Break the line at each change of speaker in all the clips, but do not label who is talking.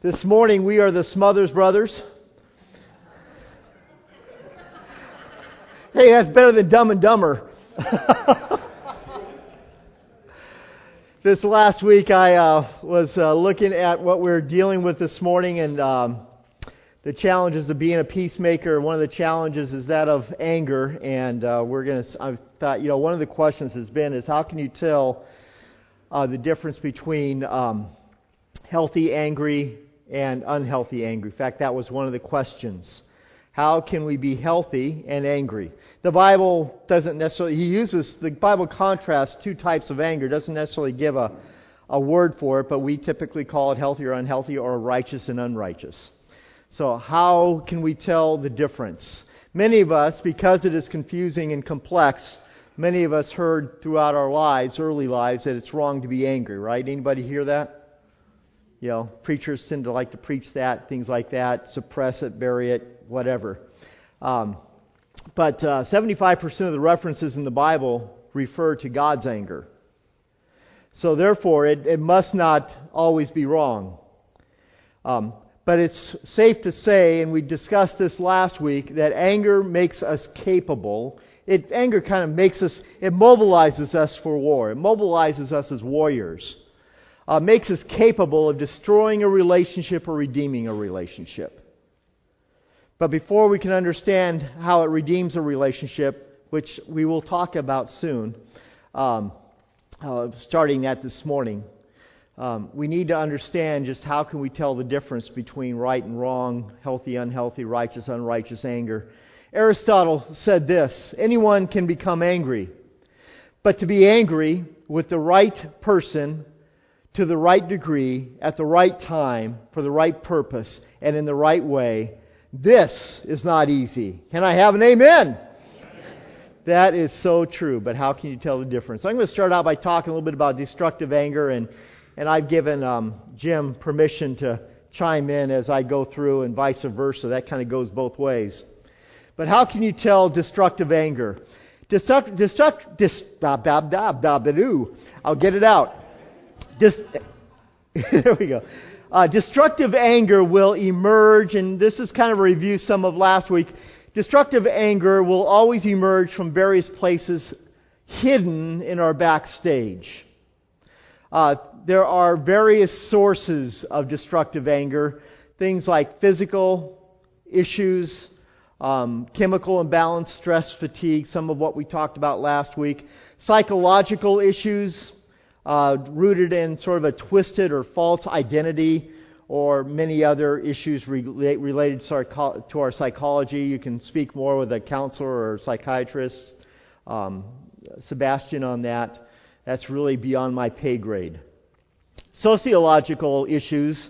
This morning we are the Smothers Brothers. Hey, that's better than Dumb and Dumber. this last week I uh, was uh, looking at what we're dealing with this morning and um, the challenges of being a peacemaker. One of the challenges is that of anger, and uh, we're going to. I thought, you know, one of the questions has been is how can you tell uh, the difference between um, healthy angry and unhealthy angry? In fact, that was one of the questions. How can we be healthy and angry? The Bible doesn't necessarily, he uses, the Bible contrasts two types of anger, doesn't necessarily give a, a word for it, but we typically call it healthy or unhealthy or righteous and unrighteous. So how can we tell the difference? Many of us, because it is confusing and complex, many of us heard throughout our lives, early lives, that it's wrong to be angry, right? Anybody hear that? You know, preachers tend to like to preach that, things like that, suppress it, bury it, whatever. Um, but uh, 75% of the references in the Bible refer to God's anger. So therefore, it, it must not always be wrong. Um, but it's safe to say, and we discussed this last week, that anger makes us capable. It, anger kind of makes us, it mobilizes us for war. It mobilizes us as warriors uh, makes us capable of destroying a relationship or redeeming a relationship. But before we can understand how it redeems a relationship, which we will talk about soon, um, uh, starting that this morning, um, we need to understand just how can we tell the difference between right and wrong, healthy, unhealthy, righteous, unrighteous anger. Aristotle said this anyone can become angry, but to be angry with the right person to the right degree, at the right time, for the right purpose, and in the right way. This is not easy. Can I have an amen? That is so true, but how can you tell the difference? I'm going to start out by talking a little bit about destructive anger, and, and I've given um, Jim permission to chime in as I go through, and vice versa. That kind of goes both ways. But how can you tell destructive anger? Destruct, destruct, dis, I'll get it out. Dis- there we go. Uh, destructive anger will emerge, and this is kind of a review some of last week. Destructive anger will always emerge from various places hidden in our backstage. Uh, there are various sources of destructive anger, things like physical issues, um, chemical imbalance, stress, fatigue, some of what we talked about last week, psychological issues, uh, rooted in sort of a twisted or false identity or many other issues related to our psychology. You can speak more with a counselor or psychiatrist, um, Sebastian, on that. That's really beyond my pay grade. Sociological issues,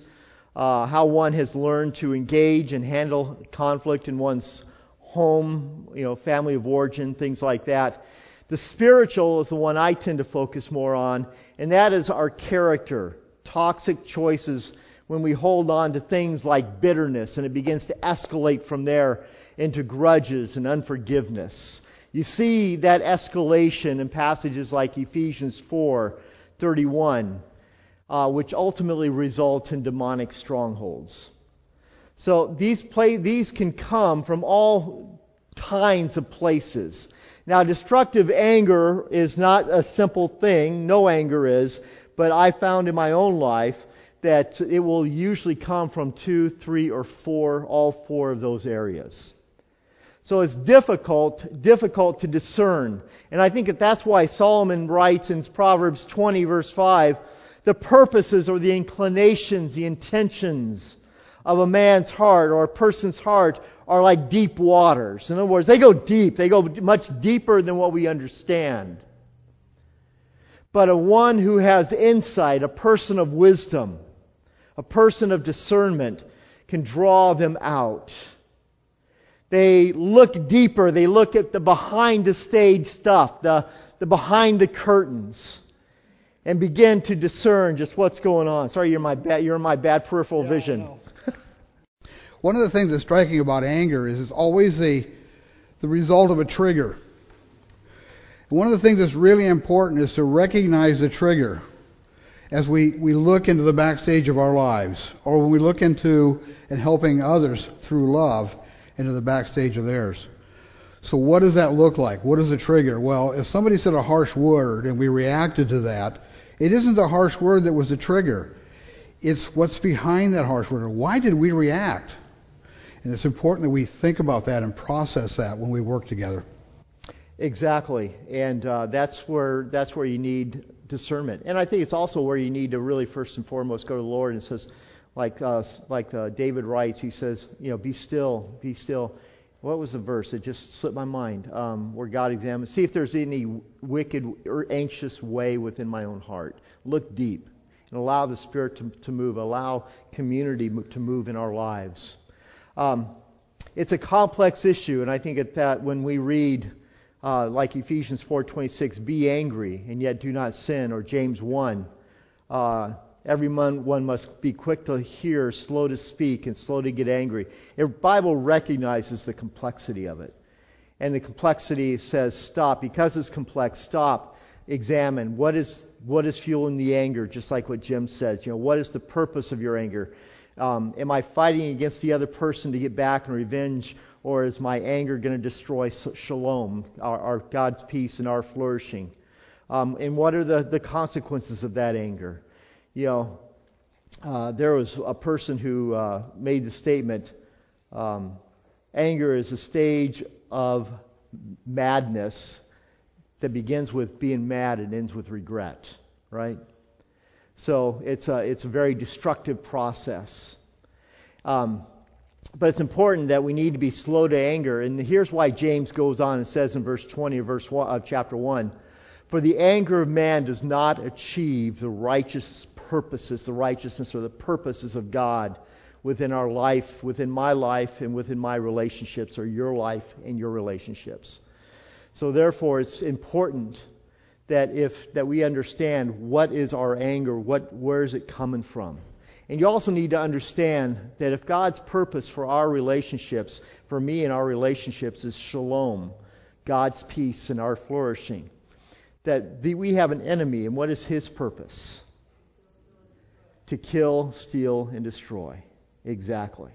uh, how one has learned to engage and handle conflict in one's home, you know, family of origin, things like that. The spiritual is the one I tend to focus more on, and that is our character. Toxic choices when we hold on to things like bitterness and it begins to escalate from there into grudges and unforgiveness. You see that escalation in passages like Ephesians 4:31, uh, which ultimately results in demonic strongholds. So these play, these can come from all kinds of places. Now, destructive anger is not a simple thing. No anger is. But I found in my own life that it will usually come from two, three, or four, all four of those areas. So it's difficult, difficult to discern. And I think that that's why Solomon writes in Proverbs 20 verse 5, the purposes or the inclinations, the intentions of a man's heart or a person's heart are like deep waters. In other words, they go deep. They go much deeper than what we understand. But a one who has insight, a person of wisdom, a person of discernment, can draw them out. They look deeper. They look at the behind the stage stuff, the, the behind the curtains, and begin to discern just what's going on. Sorry, you're my bad, you're my bad peripheral
yeah,
vision.
One of the things that's striking about anger is it's always the, the result of a trigger. One of the things that's really important is to recognize the trigger. as we, we look into the backstage of our lives, or when we look into and helping others through love into the backstage of theirs. So what does that look like? What is a trigger? Well, if somebody said a harsh word and we reacted to that, it isn't the harsh word that was the trigger. It's what's behind that harsh word. Why did we react? And it's important that we think about that and process that when we work together.
Exactly, and uh, that's where that's where you need discernment, and I think it's also where you need to really first and foremost go to the Lord and says, like uh, like uh, David writes, he says, you know, be still, be still. What was the verse? It just slipped my mind. Um, where God examines, see if there's any wicked or anxious way within my own heart. Look deep and allow the Spirit to, to move. Allow community to move in our lives. Um, it's a complex issue, and I think that when we read uh, like Ephesians 4:26, be angry and yet do not sin, or James 1, uh, every one must be quick to hear, slow to speak, and slow to get angry. The Bible recognizes the complexity of it, and the complexity says stop because it's complex. Stop, examine what is what is fueling the anger, just like what Jim says. You know, what is the purpose of your anger? Um, am I fighting against the other person to get back and revenge, or is my anger going to destroy shalom, our, our, God's peace and our flourishing? Um, and what are the, the consequences of that anger? You know, uh, there was a person who uh, made the statement um, anger is a stage of madness that begins with being mad and ends with regret, right? So it's a, it's a very destructive process. Um, but it's important that we need to be slow to anger. And here's why James goes on and says in verse 20 of, verse of chapter 1 For the anger of man does not achieve the righteous purposes, the righteousness or the purposes of God within our life, within my life, and within my relationships, or your life and your relationships. So therefore, it's important that if that we understand what is our anger, what where is it coming from. And you also need to understand that if God's purpose for our relationships, for me and our relationships, is shalom, God's peace and our flourishing, that the, we have an enemy, and what is his purpose? To kill, steal, and destroy. Exactly.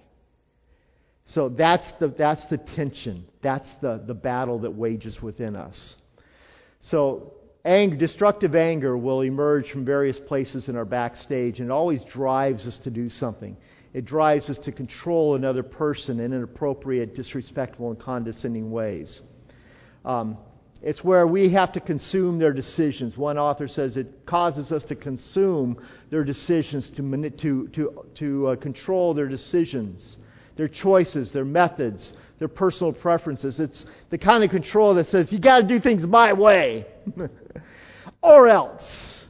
So that's the, that's the tension. That's the, the battle that wages within us. So Anger, destructive anger will emerge from various places in our backstage, and it always drives us to do something. It drives us to control another person in inappropriate, disrespectful, and condescending ways. Um, it's where we have to consume their decisions. One author says it causes us to consume their decisions, to, to, to, to uh, control their decisions, their choices, their methods, their personal preferences. It's the kind of control that says, you got to do things my way. or else.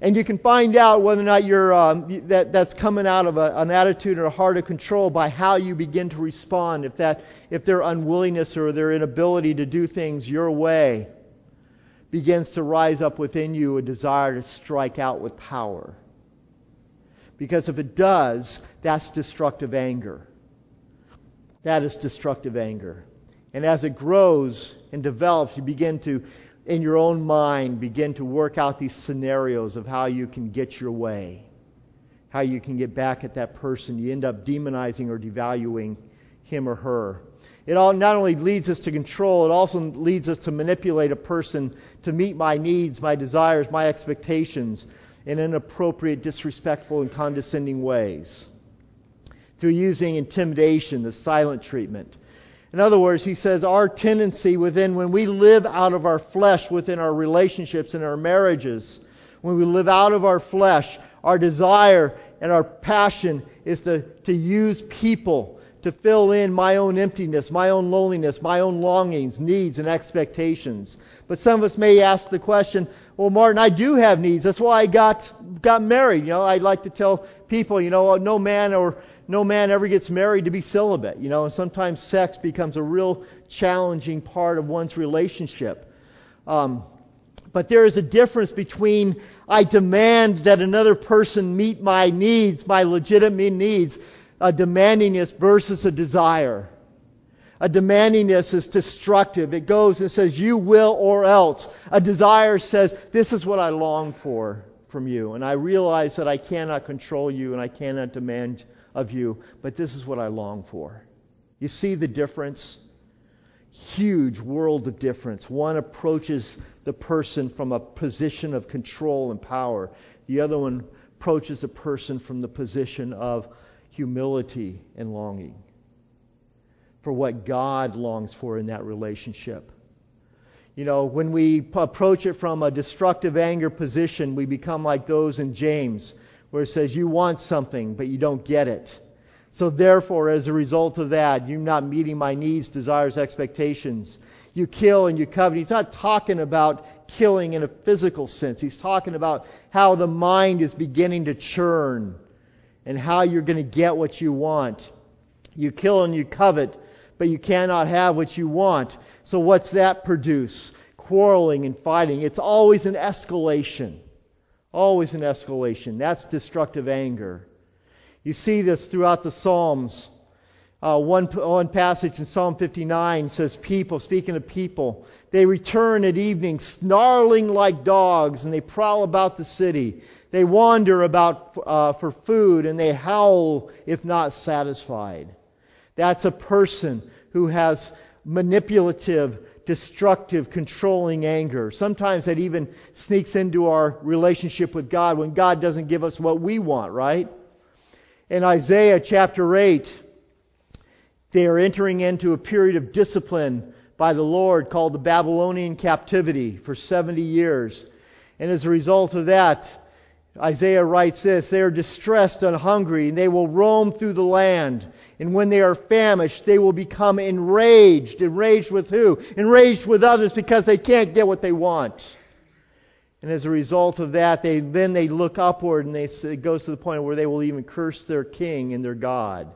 And you can find out whether or not you're, um, that, that's coming out of a, an attitude or a heart of control by how you begin to respond. If, that, if their unwillingness or their inability to do things your way begins to rise up within you a desire to strike out with power. Because if it does, that's destructive anger. That is destructive anger. And as it grows and develops, you begin to in your own mind begin to work out these scenarios of how you can get your way, how you can get back at that person. You end up demonizing or devaluing him or her. It all not only leads us to control, it also leads us to manipulate a person to meet my needs, my desires, my expectations in inappropriate, disrespectful, and condescending ways. Through using intimidation, the silent treatment, in other words, he says our tendency within, when we live out of our flesh within our relationships and our marriages, when we live out of our flesh, our desire and our passion is to, to use people to fill in my own emptiness, my own loneliness, my own longings, needs, and expectations. But some of us may ask the question, well, Martin, I do have needs. That's why I got, got married. You know, I'd like to tell people, you know, no man or no man ever gets married to be celibate, you know, and sometimes sex becomes a real challenging part of one's relationship. Um, but there is a difference between I demand that another person meet my needs, my legitimate needs, a demandingness versus a desire. A demandingness is destructive. It goes and says, you will or else. A desire says, this is what I long for. From you. And I realize that I cannot control you and I cannot demand of you, but this is what I long for. You see the difference? Huge world of difference. One approaches the person from a position of control and power, the other one approaches the person from the position of humility and longing for what God longs for in that relationship. You know, when we approach it from a destructive anger position, we become like those in James, where it says, You want something, but you don't get it. So, therefore, as a result of that, you're not meeting my needs, desires, expectations. You kill and you covet. He's not talking about killing in a physical sense. He's talking about how the mind is beginning to churn and how you're going to get what you want. You kill and you covet, but you cannot have what you want. So what's that produce? Quarreling and fighting. It's always an escalation. Always an escalation. That's destructive anger. You see this throughout the Psalms. Uh, one, one passage in Psalm 59 says, People, speaking of people, they return at evening snarling like dogs and they prowl about the city. They wander about uh, for food and they howl if not satisfied. That's a person who has manipulative, destructive, controlling anger. Sometimes that even sneaks into our relationship with God when God doesn't give us what we want, right? In Isaiah chapter 8, they are entering into a period of discipline by the Lord called the Babylonian captivity for 70 years. And as a result of that, Isaiah writes this, they are distressed and hungry, and they will roam through the land. And when they are famished, they will become enraged. Enraged with who? Enraged with others because they can't get what they want. And as a result of that, they, then they look upward and they, it goes to the point where they will even curse their king and their God.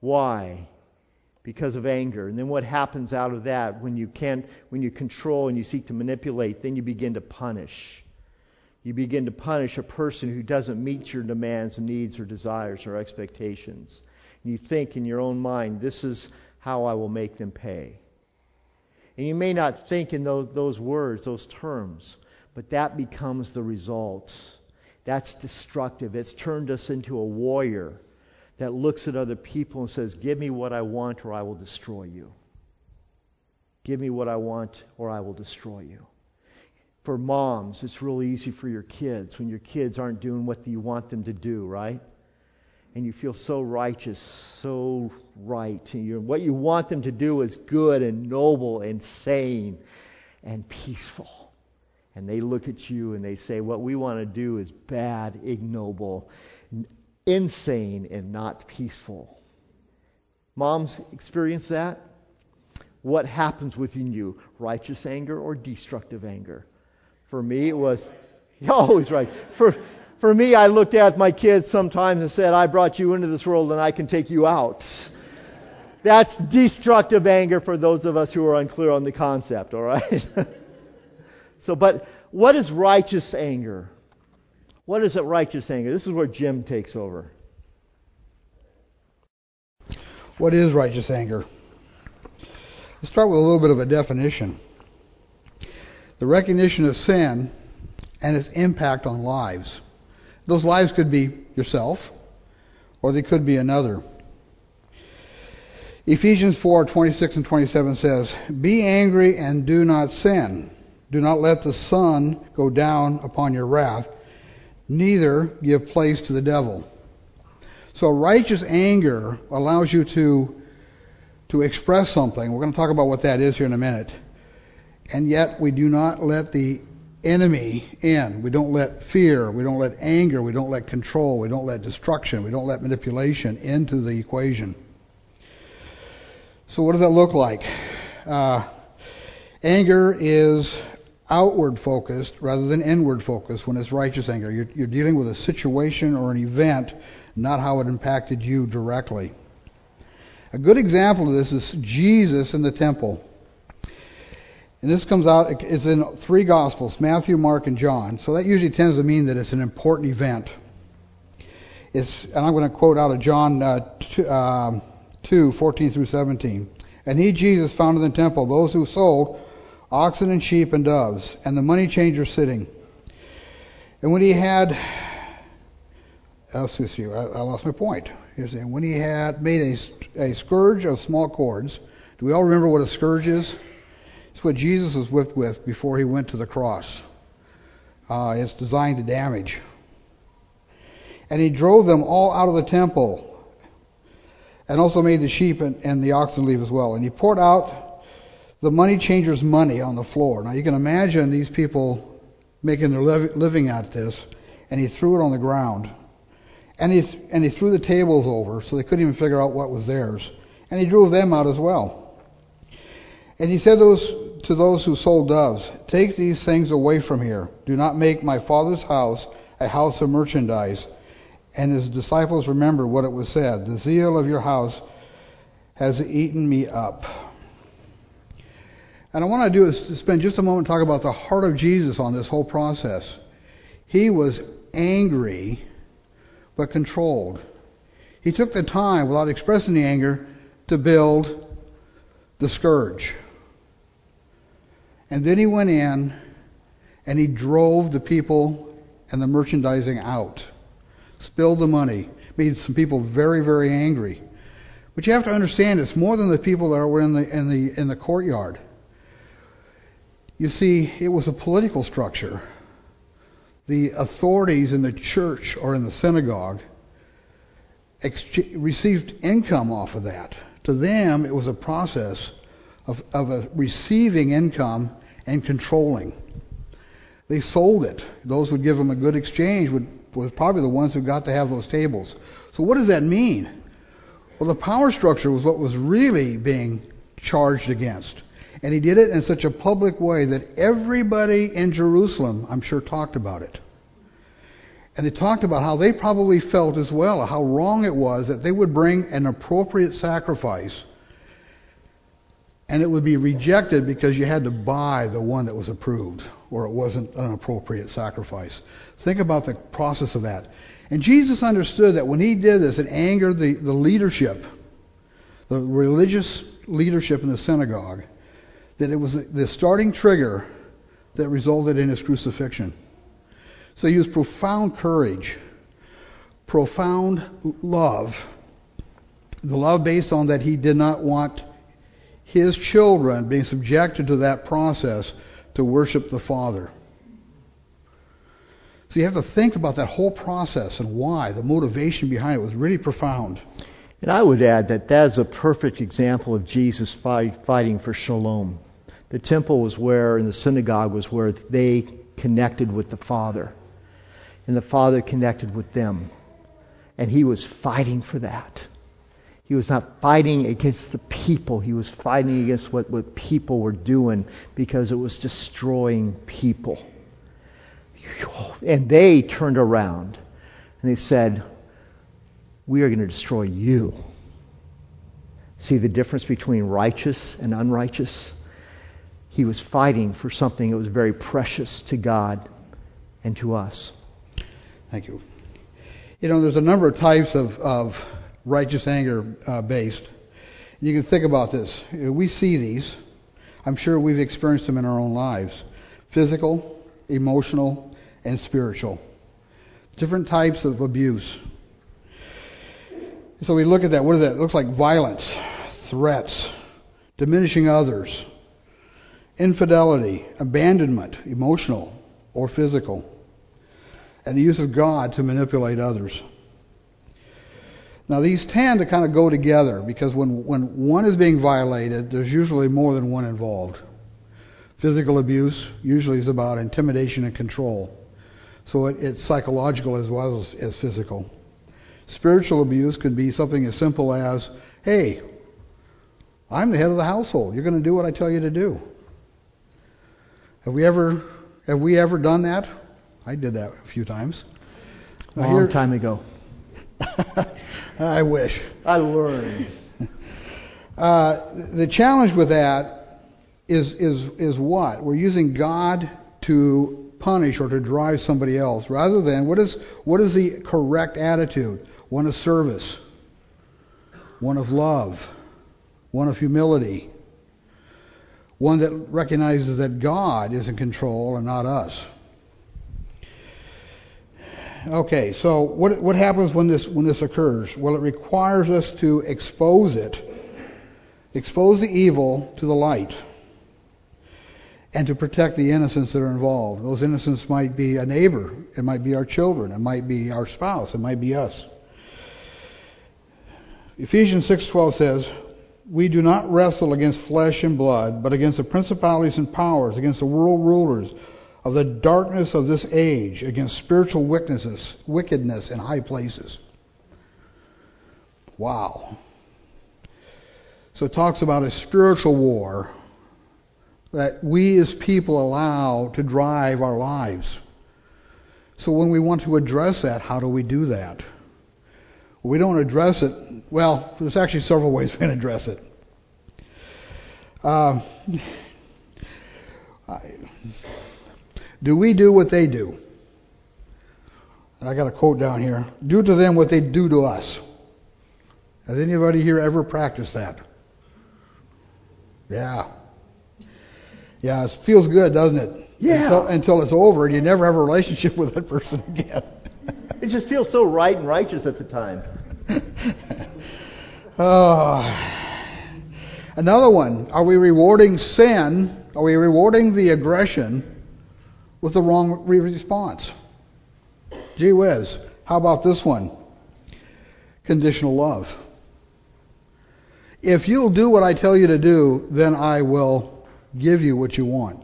Why? Because of anger. And then what happens out of that when you can't, when you control and you seek to manipulate, then you begin to punish you begin to punish a person who doesn't meet your demands and needs or desires or expectations. And you think in your own mind, this is how I will make them pay. And you may not think in those, those words, those terms, but that becomes the result. That's destructive. It's turned us into a warrior that looks at other people and says, Give me what I want or I will destroy you. Give me what I want or I will destroy you for moms, it's really easy for your kids when your kids aren't doing what you want them to do, right? And you feel so righteous, so right. And what you want them to do is good and noble and sane and peaceful. And they look at you and they say, What we want to do is bad, ignoble, insane, and not peaceful. Moms experience that? What happens within you? Righteous anger or destructive anger? For me, it was always right. For, for me, I looked at my kids sometimes and said, I brought you into this world and I can take you out. That's destructive anger for those of us who are unclear on the concept, all right? so, but what is righteous anger? What is it righteous anger? This is where Jim takes over.
What is righteous anger? Let's start with a little bit of a definition the recognition of sin and its impact on lives. Those lives could be yourself, or they could be another. Ephesians 4:26 and 27 says, "Be angry and do not sin. Do not let the sun go down upon your wrath, neither give place to the devil." So righteous anger allows you to to express something. We're going to talk about what that is here in a minute. And yet we do not let the enemy in. We don't let fear, we don't let anger, we don't let control, we don't let destruction, we don't let manipulation into the equation. So, what does that look like? Uh, anger is outward focused rather than inward focused when it's righteous anger. You're, you're dealing with a situation or an event, not how it impacted you directly. A good example of this is Jesus in the temple. And this comes out, it's in three Gospels Matthew, Mark, and John. So that usually tends to mean that it's an important event. It's, and I'm going to quote out of John uh, 2, uh, 2 14 through 17. And he, Jesus, found in the temple those who sold oxen and sheep and doves, and the money changers sitting. And when he had, see, I, I lost my point. Here's the, when he had made a, a scourge of small cords, do we all remember what a scourge is? It's what Jesus was whipped with before he went to the cross. Uh, it's designed to damage. And he drove them all out of the temple, and also made the sheep and, and the oxen leave as well. And he poured out the money changers' money on the floor. Now you can imagine these people making their living at this, and he threw it on the ground. And he, and he threw the tables over so they couldn't even figure out what was theirs. And he drove them out as well. And he said those, to those who sold doves, Take these things away from here. Do not make my father's house a house of merchandise. And his disciples remembered what it was said The zeal of your house has eaten me up. And I want to do is spend just a moment talk about the heart of Jesus on this whole process. He was angry, but controlled. He took the time, without expressing the anger, to build the scourge. And then he went in and he drove the people and the merchandising out, spilled the money, made some people very, very angry. But you have to understand it's more than the people that were in the, in the, in the courtyard. You see, it was a political structure. The authorities in the church or in the synagogue received income off of that. To them, it was a process of, of a receiving income and controlling. They sold it. Those who would give them a good exchange would, was probably the ones who got to have those tables. So what does that mean? Well, the power structure was what was really being charged against. And he did it in such a public way that everybody in Jerusalem, I'm sure, talked about it. And they talked about how they probably felt as well, how wrong it was that they would bring an appropriate sacrifice and it would be rejected because you had to buy the one that was approved or it wasn't an appropriate sacrifice. Think about the process of that. And Jesus understood that when he did this, it angered the, the leadership, the religious leadership in the synagogue that it was the starting trigger that resulted in his crucifixion. So he used profound courage, profound love, the love based on that he did not want his children being subjected to that process to worship the Father. So you have to think about that whole process and why, the motivation behind it was really profound.
And I would add that that is a perfect example of Jesus fight, fighting for shalom. The temple was where, and the synagogue was where they connected with the Father. And the Father connected with them. And he was fighting for that. He was not fighting against the people. He was fighting against what, what people were doing because it was destroying people. And they turned around and they said, We are going to destroy you. See the difference between righteous and unrighteous? he was fighting for something that was very precious to God and to us.
Thank you. You know, there's a number of types of, of righteous anger uh, based. You can think about this. We see these. I'm sure we've experienced them in our own lives physical, emotional, and spiritual. Different types of abuse. So we look at that. What is that? It looks like violence, threats, diminishing others, infidelity, abandonment, emotional or physical, and the use of God to manipulate others. Now, these tend to kind of go together because when, when one is being violated, there's usually more than one involved. Physical abuse usually is about intimidation and control. So it, it's psychological as well as, as physical. Spiritual abuse could be something as simple as, hey, I'm the head of the household. You're going to do what I tell you to do. Have we ever have we ever done that? I did that a few times.
A long time ago.
I wish.
I learned.
Uh, the challenge with that is is is what we're using God to punish or to drive somebody else, rather than what is what is the correct attitude? One of service, one of love, one of humility, one that recognizes that God is in control and not us. Okay, so what what happens when this when this occurs? Well, it requires us to expose it, expose the evil to the light, and to protect the innocents that are involved. Those innocents might be a neighbor, it might be our children, it might be our spouse, it might be us. Ephesians 6:12 says, "We do not wrestle against flesh and blood, but against the principalities and powers, against the world rulers of the darkness of this age, against spiritual wickedness, wickedness in high places." Wow. So it talks about a spiritual war that we as people allow to drive our lives. So when we want to address that, how do we do that? We don't address it. Well, there's actually several ways we can address it. Uh, do we do what they do? I got a quote down here. Do to them what they do to us. Has anybody here ever practiced that? Yeah. Yeah, it feels good, doesn't it?
Yeah.
Until, until it's over and you never have a relationship with that person again.
It just feels so right and righteous at the time.
oh. Another one. Are we rewarding sin? Are we rewarding the aggression with the wrong response? Gee whiz. How about this one? Conditional love. If you'll do what I tell you to do, then I will give you what you want.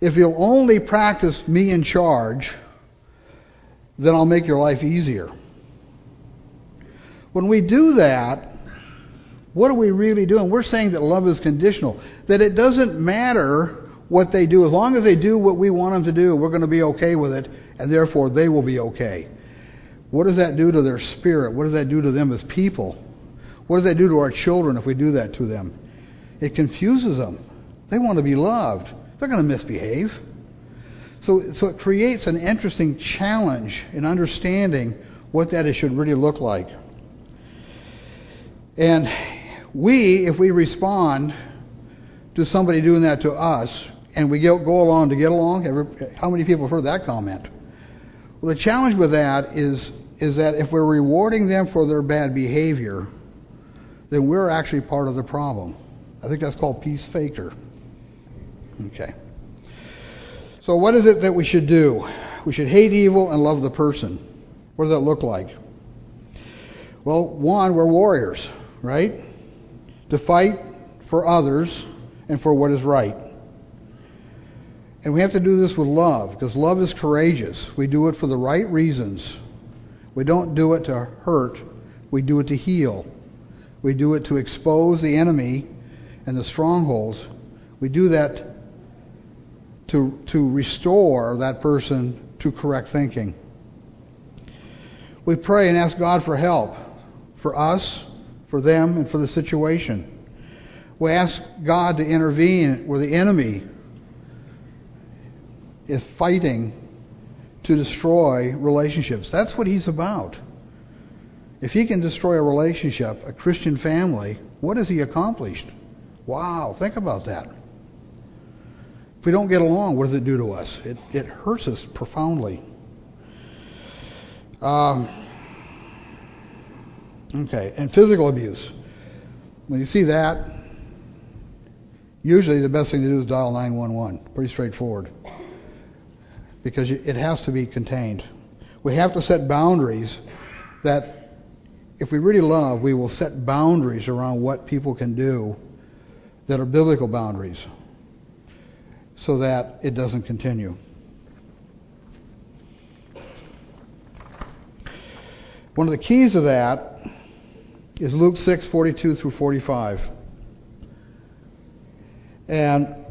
If you'll only practice me in charge, then I'll make your life easier. When we do that, what are we really doing? We're saying that love is conditional, that it doesn't matter what they do. As long as they do what we want them to do, we're going to be okay with it, and therefore they will be okay. What does that do to their spirit? What does that do to them as people? What does that do to our children if we do that to them? It confuses them. They want to be loved. They're going to misbehave. So, so it creates an interesting challenge in understanding what that should really look like. And we, if we respond to somebody doing that to us, and we go, along to get along, how many people have heard that comment? Well, the challenge with that is, is that if we're rewarding them for their bad behavior, then we're actually part of the problem. I think that's called peace faker. Okay. So, what is it that we should do? We should hate evil and love the person. What does that look like? Well, one, we're warriors, right? To fight for others and for what is right. And we have to do this with love, because love is courageous. We do it for the right reasons. We don't do it to hurt, we do it to heal. We do it to expose the enemy and the strongholds. We do that to, to restore that person to correct thinking. We pray and ask God for help for us, for them, and for the situation. We ask God to intervene where the enemy is fighting to destroy relationships. That's what he's about. If he can destroy a relationship, a Christian family, what has he accomplished? Wow, think about that. If we don't get along, what does it do to us? It, it hurts us profoundly. Um, okay, and physical abuse. When you see that, usually the best thing to do is dial 911. Pretty straightforward. Because it has to be contained. We have to set boundaries that, if we really love, we will set boundaries around what people can do that are biblical boundaries so that it doesn't continue. One of the keys of that is Luke 6, 42 through 45. And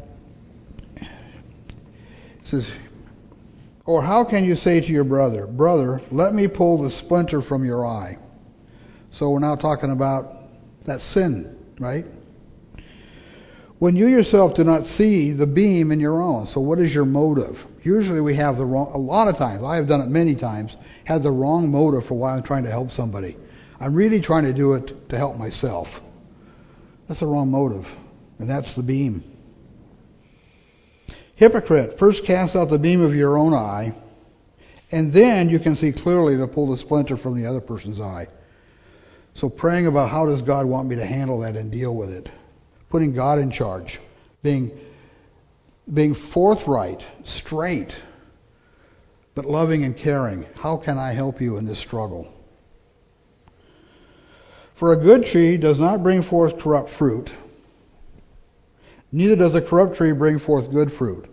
it says, Or how can you say to your brother, Brother, let me pull the splinter from your eye? So we're now talking about that sin, right? when you yourself do not see the beam in your own. So what is your motive? Usually we have the wrong, a lot of times, I have done it many times, had the wrong motive for why I'm trying to help somebody. I'm really trying to do it to help myself. That's the wrong motive. And that's the beam. Hypocrite, first cast out the beam of your own eye, And then you can see clearly to pull the splinter from the other person's eye. So praying about how does God want me to handle that and deal with it. Putting God in charge. Being, being forthright, straight, but loving and caring. How can I help you in this struggle? For a good tree does not bring forth corrupt fruit, neither does a corrupt tree bring forth good fruit.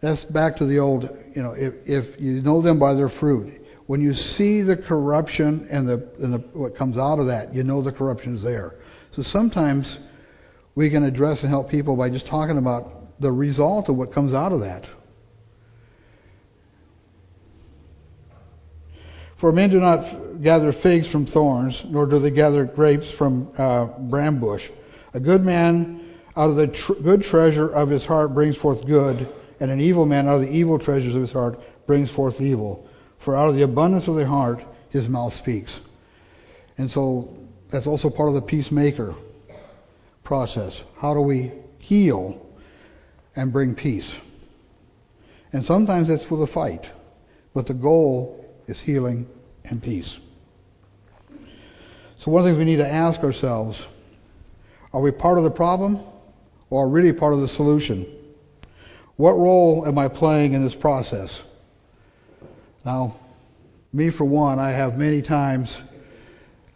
That's back to the old, you know, if, if you know them by their fruit. When you see the corruption and, the, and the, what comes out of that, you know the corruption is there. So sometimes we can address and help people by just talking about the result of what comes out of that. For men do not gather figs from thorns, nor do they gather grapes from uh, brambush. A good man out of the tr- good treasure of his heart brings forth good, and an evil man out of the evil treasures of his heart brings forth evil. For out of the abundance of the heart his mouth speaks. And so that's also part of the peacemaker process. How do we heal and bring peace? And sometimes it's with a fight, but the goal is healing and peace. So one of the things we need to ask ourselves, are we part of the problem or really part of the solution? What role am I playing in this process? Now, me for one, I have many times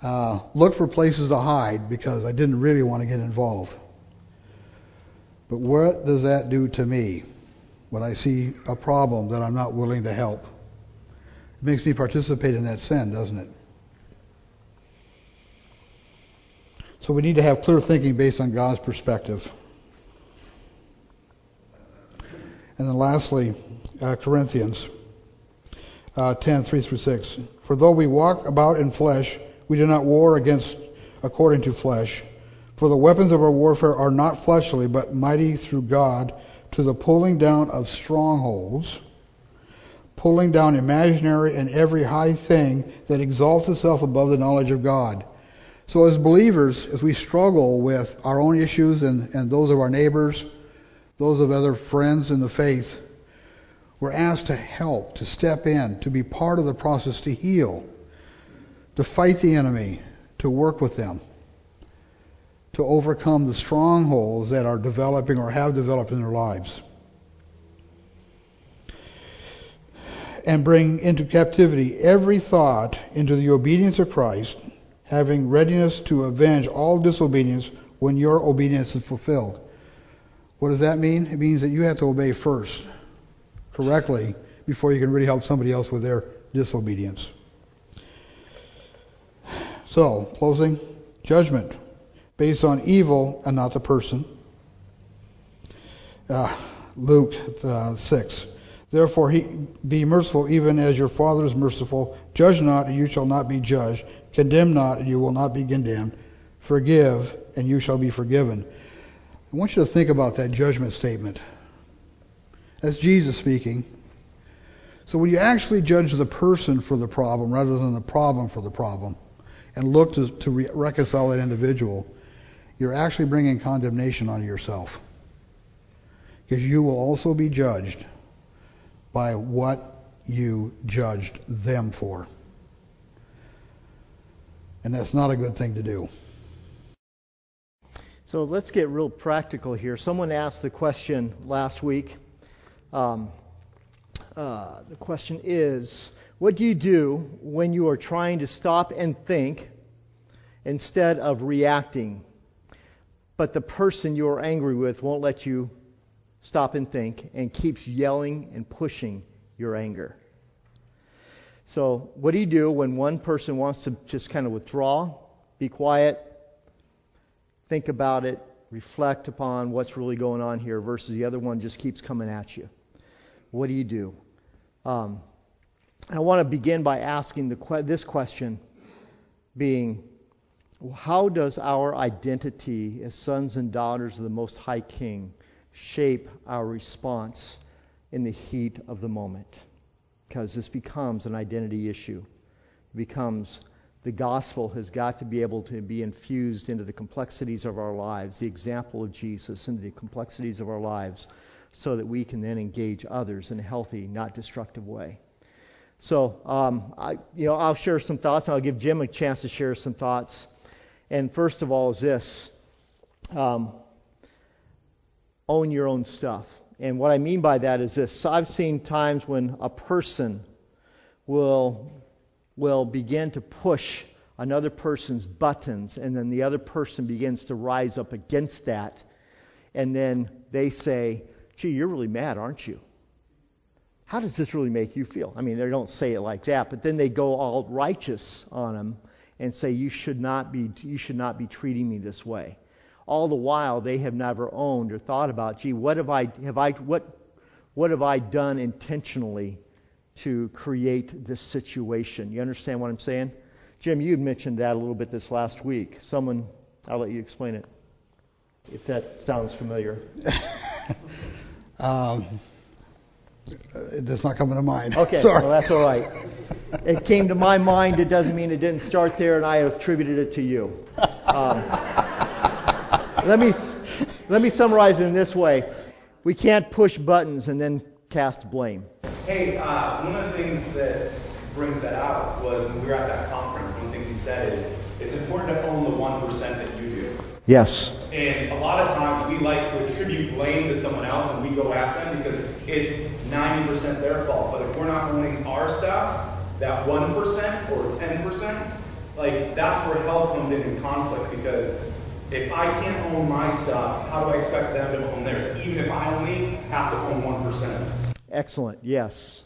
uh, looked for places to hide because I didn't really want to get involved. But what does that do to me when I see a problem that I'm not willing to help? It makes me participate in that sin, doesn't it? So we need to have clear thinking based on God's perspective. And then lastly, uh, Corinthians uh, 10, 3 through 6. For though we walk about in flesh, we do not war against according to flesh. For the weapons of our warfare are not fleshly, but mighty through God to the pulling down of strongholds, pulling down imaginary and every high thing that exalts itself above the knowledge of God. So as believers, as we struggle with our own issues and, and those of our neighbors, those of other friends in the faith, we're asked to help, to step in, to be part of the process to heal, to fight the enemy, to work with them, to overcome the strongholds that are developing or have developed in their lives. And bring into captivity every thought into the obedience of Christ, having readiness to avenge all disobedience when your obedience is fulfilled. What does that mean? It means that you have to obey first correctly before you can really help somebody else with their disobedience. So, closing judgment based on evil and not the person. Uh, Luke uh, 6. Therefore, he, be merciful even as your Father is merciful. Judge not, and you shall not be judged. Condemn not, and you will not be condemned. Forgive, and you shall be forgiven. I want you to think about that judgment statement. That's Jesus speaking. So when you actually judge the person for the problem rather than the problem for the problem, and look to, to re- reconcile that individual, you're actually bringing condemnation on yourself. Because you will also be judged by what you judged them for. And that's not a good thing to do.
So let's get real practical here. Someone asked the question last week um, uh, the question is what do you do when you are trying to stop and think instead of reacting, but the person you're angry with won't let you stop and think and keeps yelling and pushing your anger? So, what do you do when one person wants to just kind of withdraw, be quiet, think about it, reflect upon what's really going on here, versus the other one just keeps coming at you? what do you do? Um, I want to begin by asking the, this question being, how does our identity as sons and daughters of the Most High King shape our response in the heat of the moment? Because this becomes an identity issue. It becomes the gospel has got to be able to be infused into the complexities of our lives, the example of Jesus into the complexities of our lives so that we can then engage others in a healthy, not destructive way. So, um, I, you know, I'll share some thoughts. I'll give Jim a chance to share some thoughts. And first of all, is this: um, own your own stuff. And what I mean by that is this: I've seen times when a person will will begin to push another person's buttons, and then the other person begins to rise up against that, and then they say, "Gee, you're really mad, aren't you?" how does this really make you feel? I mean, they don't say it like that, but then they go all righteous on them and say, you should not be, you should not be treating me this way. All the while, they have never owned or thought about, gee, what have I, have I, what, what have I done intentionally to create this situation? You understand what I'm saying? Jim, you mentioned that a little bit this last week. Someone, I'll let you explain it, if that sounds familiar.
um, it does not come to mind.
Okay,
Sorry.
well, that's all right. It came to my mind. It doesn't mean it didn't start there, and I attributed it to you. Um, let me let me summarize it in this way: We can't push buttons and then cast blame.
Hey, uh, one of the things that brings that out was when we were at that conference. One of the things he said is it's important to own the one percent that you do.
Yes.
And a lot of times we like to attribute blame to someone else and we go at them because it's 90% their fault. But if we're not owning our stuff, that 1% or 10%, like that's where help comes in in conflict because if I can't own my stuff, how do I expect them to own theirs? Even if I only have to own 1%.
Excellent. Yes.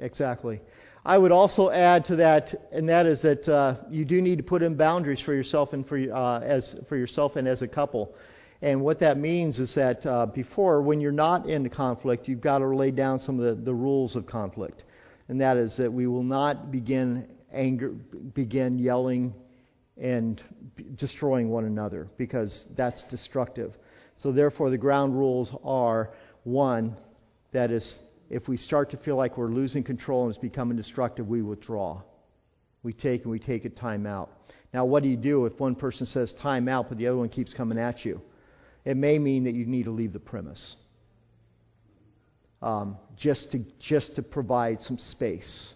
Exactly. I would also add to that, and that is that uh, you do need to put in boundaries for yourself and for uh, as for yourself and as a couple. And what that means is that uh, before, when you're not in conflict, you've got to lay down some of the, the rules of conflict, and that is that we will not begin anger, begin yelling, and destroying one another because that's destructive. So therefore, the ground rules are one, that is if we start to feel like we're losing control and it's becoming destructive, we withdraw. We take and we take a time out. Now, what do you do if one person says time out, but the other one keeps coming at you? It may mean that you need to leave the premise um, just to just to provide some space.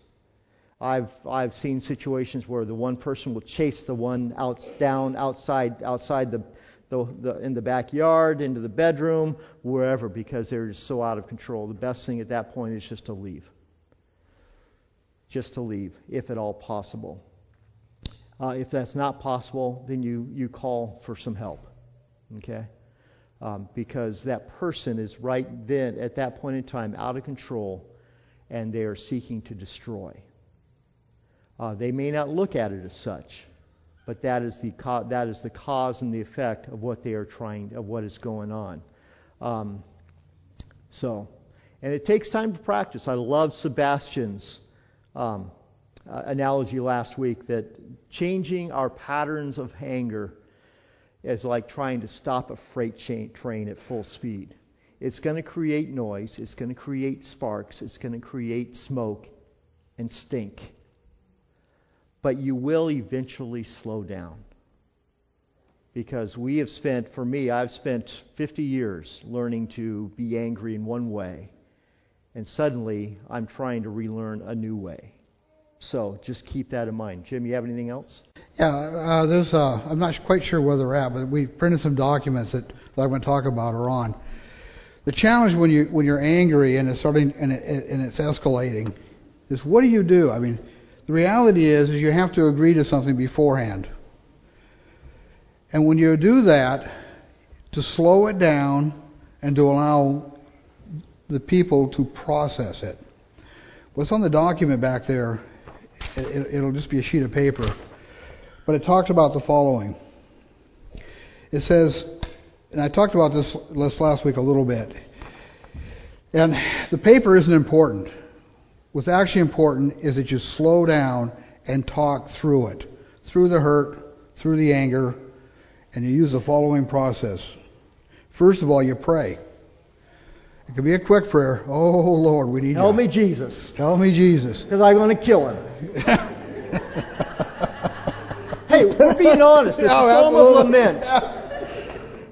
I've I've seen situations where the one person will chase the one out down outside outside the the, the, in the backyard, into the bedroom, wherever, because they're just so out of control. The best thing at that point is just to leave. Just to leave, if at all possible. Uh, if that's not possible, then you, you call for some help. Okay? Um, because that person is right then, at that point in time, out of control, and they are seeking to destroy. Uh, they may not look at it as such, but that is the co- that is the cause and the effect of what they are trying of what is going on. Um, so, and it takes time to practice. I love Sebastian's um, uh, analogy last week that changing our patterns of anger is like trying to stop a freight train at full speed. It's going to create noise. It's going to create sparks. It's going to create smoke and stink but you will eventually slow down. Because we have spent, for me, I've spent 50 years learning to be angry in one way, and suddenly I'm trying to relearn a new way. So just keep that in mind. Jim, you have anything else?
Yeah, uh, there's. Uh, I'm not quite sure where they're at, but we printed some documents that, that I'm going to talk about are on. The challenge when you when you're angry and it's starting and, it, and it's escalating is what do you do? I mean, the reality is, is you have to agree to something beforehand. And when you do that, to slow it down and to allow the people to process it. What's on the document back there, it, will just be a sheet of paper, but it talks about the following. It says, and I talked about this last week a little bit, and the paper isn't important. What's actually important is that you slow down and talk through it, through the hurt, through the anger, and you use the following process. First of all, you pray. It could be a quick prayer. Oh Lord, we need
Help you. me, Jesus.
Help me, Jesus.
Because I'm going to kill him. hey, we're being honest. It's oh, a psalm of lament.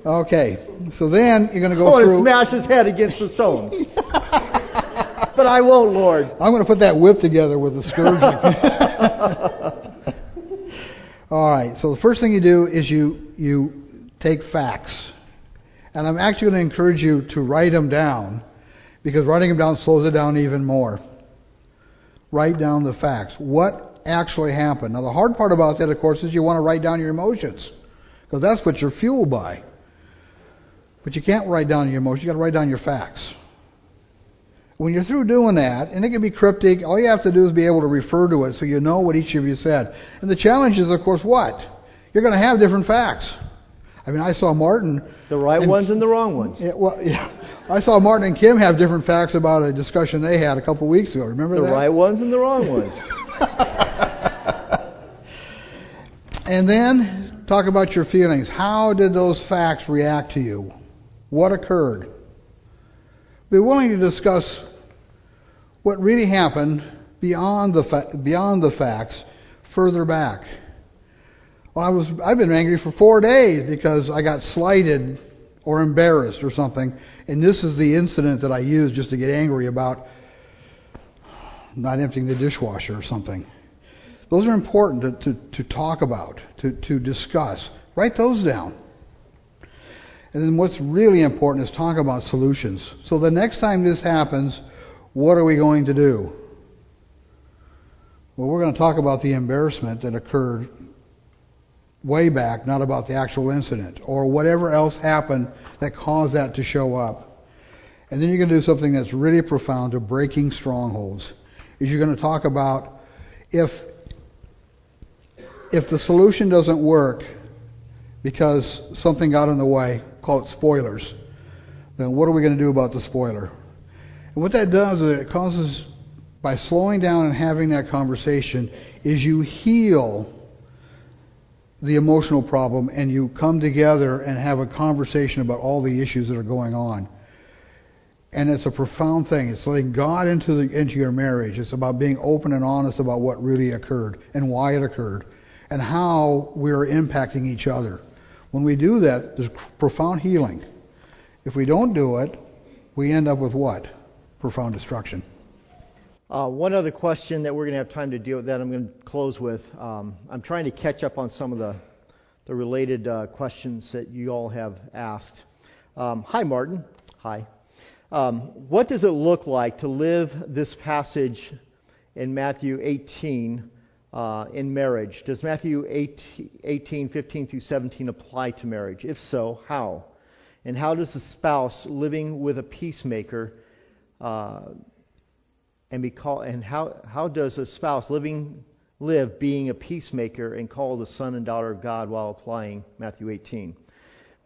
okay, so then you're going to go
I want
through.
to smash his head against the stones. but I won't, Lord.
I'm going to put that whip together with the scourging. All right. So the first thing you do is you you take facts, and I'm actually going to encourage you to write them down, because writing them down slows it down even more. Write down the facts. What actually happened? Now the hard part about that, of course, is you want to write down your emotions, because that's what you're fueled by. But you can't write down your emotions. You got to write down your facts. When you're through doing that, and it can be cryptic, all you have to do is be able to refer to it so you know what each of you said. And the challenge is, of course, what? You're going to have different facts. I mean, I saw Martin.
The right
and,
ones and the wrong ones.
Yeah, well, yeah. I saw Martin and Kim have different facts about a discussion they had a couple weeks ago. Remember
the
that?
The right ones and the wrong ones.
and then talk about your feelings. How did those facts react to you? What occurred? Be willing to discuss what really happened beyond the fa- beyond the facts, further back. Well, I was I've been angry for four days because I got slighted or embarrassed or something, and this is the incident that I used just to get angry about not emptying the dishwasher or something. Those are important to, to, to talk about, to, to discuss. Write those down. And then what's really important is talk about solutions. So the next time this happens, what are we going to do? Well, we're going to talk about the embarrassment that occurred way back, not about the actual incident, or whatever else happened that caused that to show up. And then you're going to do something that's really profound to breaking strongholds. Is you're going to talk about if if the solution doesn't work because something got in the way, call it spoilers, then what are we going to do about the spoiler? And what that does is it causes, by slowing down and having that conversation, is you heal the emotional problem and you come together and have a conversation about all the issues that are going on. And it's a profound thing. It's letting God into the, into your marriage. It's about being open and honest about what really occurred and why it occurred and how we're impacting each other. When we do that, there's profound healing. If we don't do it, we end up with what? Profound destruction.
Uh, one other question that we're going to have time to deal with that I'm going to close with. Um, I'm trying to catch up on some of the, the related uh, questions that you all have asked. Um, hi, Martin. Hi. Um, what does it look like to live this passage in Matthew 18 uh, in marriage? Does Matthew 18, 18, 15 through 17 apply to marriage? If so, how? And how does the spouse living with a peacemaker uh, and be called, and how, how does a spouse living live being a peacemaker and call the son and daughter of God while applying Matthew 18?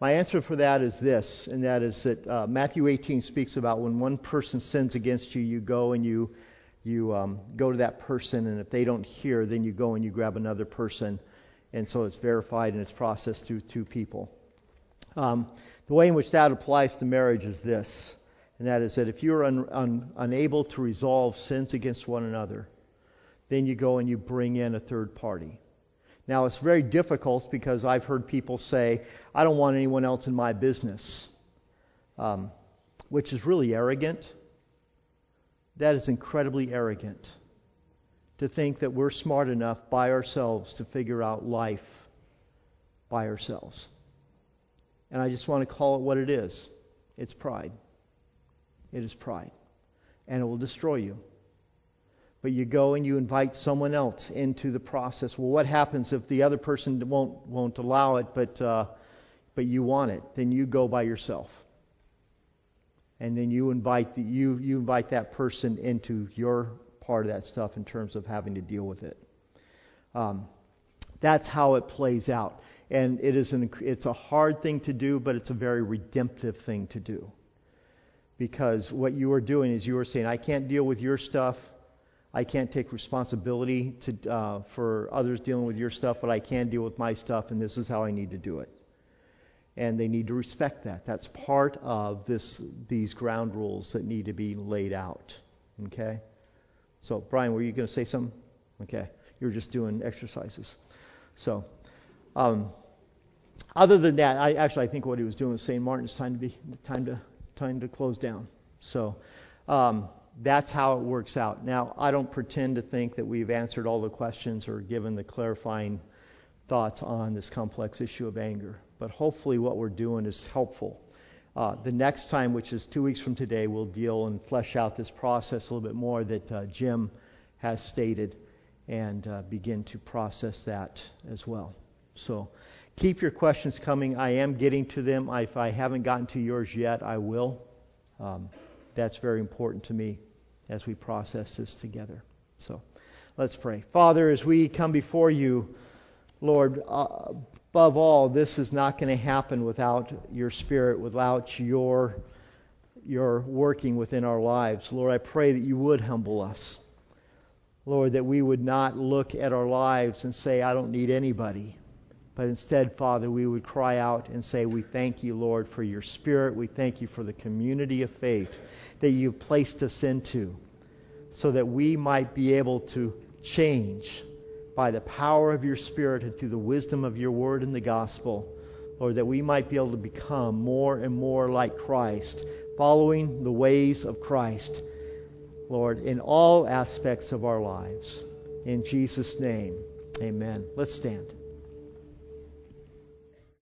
My answer for that is this, and that is that uh, Matthew 18 speaks about when one person sins against you, you go and you you um, go to that person, and if they don't hear, then you go and you grab another person, and so it's verified and it's processed through two people. Um, the way in which that applies to marriage is this and that is that if you're un, un, unable to resolve sins against one another, then you go and you bring in a third party. Now, it's very difficult because I've heard people say, I don't want anyone else in my business, um, which is really arrogant. That is incredibly arrogant to think that we're smart enough by ourselves to figure out life by ourselves. And I just want to call it what it is it's pride. It is pride. And it will destroy you. But you go and you invite someone else into the process. Well, what happens if the other person won't, won't allow it, but, uh, but you want it? Then you go by yourself. And then you invite, the, you, you invite that person into your part of that stuff in terms of having to deal with it. Um, that's how it plays out. And it is an, it's a hard thing to do, but it's a very redemptive thing to do. Because what you are doing is you are saying, I can't deal with your stuff. I can't take responsibility to, uh, for others dealing with your stuff, but I can deal with my stuff, and this is how I need to do it. And they need to respect that. That's part of this, these ground rules that need to be laid out. Okay? So, Brian, were you going to say something? Okay. You were just doing exercises. So, um, other than that, I actually I think what he was doing was saying, Martin, it's time to be time to time to close down. So, um, that's how it works out. Now, I don't pretend to think that we've answered all the questions or given the clarifying thoughts on this complex issue of anger, but hopefully what we're doing is helpful. Uh, the next time, which is two weeks from today, we'll deal and flesh out this process a little bit more that uh, Jim has stated and uh, begin to process that as well. So keep your questions coming. I am getting to them. If I haven't gotten to yours yet, I will. Um, that's very important to me as we process this together. So let's pray. Father, as we come before you, Lord, uh, above all, this is not going to happen without your Spirit, without your, your working within our lives. Lord, I pray that you would humble us. Lord, that we would not look at our lives and say, I don't need anybody. But instead, Father, we would cry out and say, We thank you, Lord, for your Spirit. We thank you for the community of faith that you've placed us into so that we might be able to change by the power of your Spirit and through the wisdom of your word and the gospel. Lord, that we might be able to become more and more like Christ, following the ways of Christ, Lord, in all aspects of our lives. In Jesus' name, amen. Let's stand.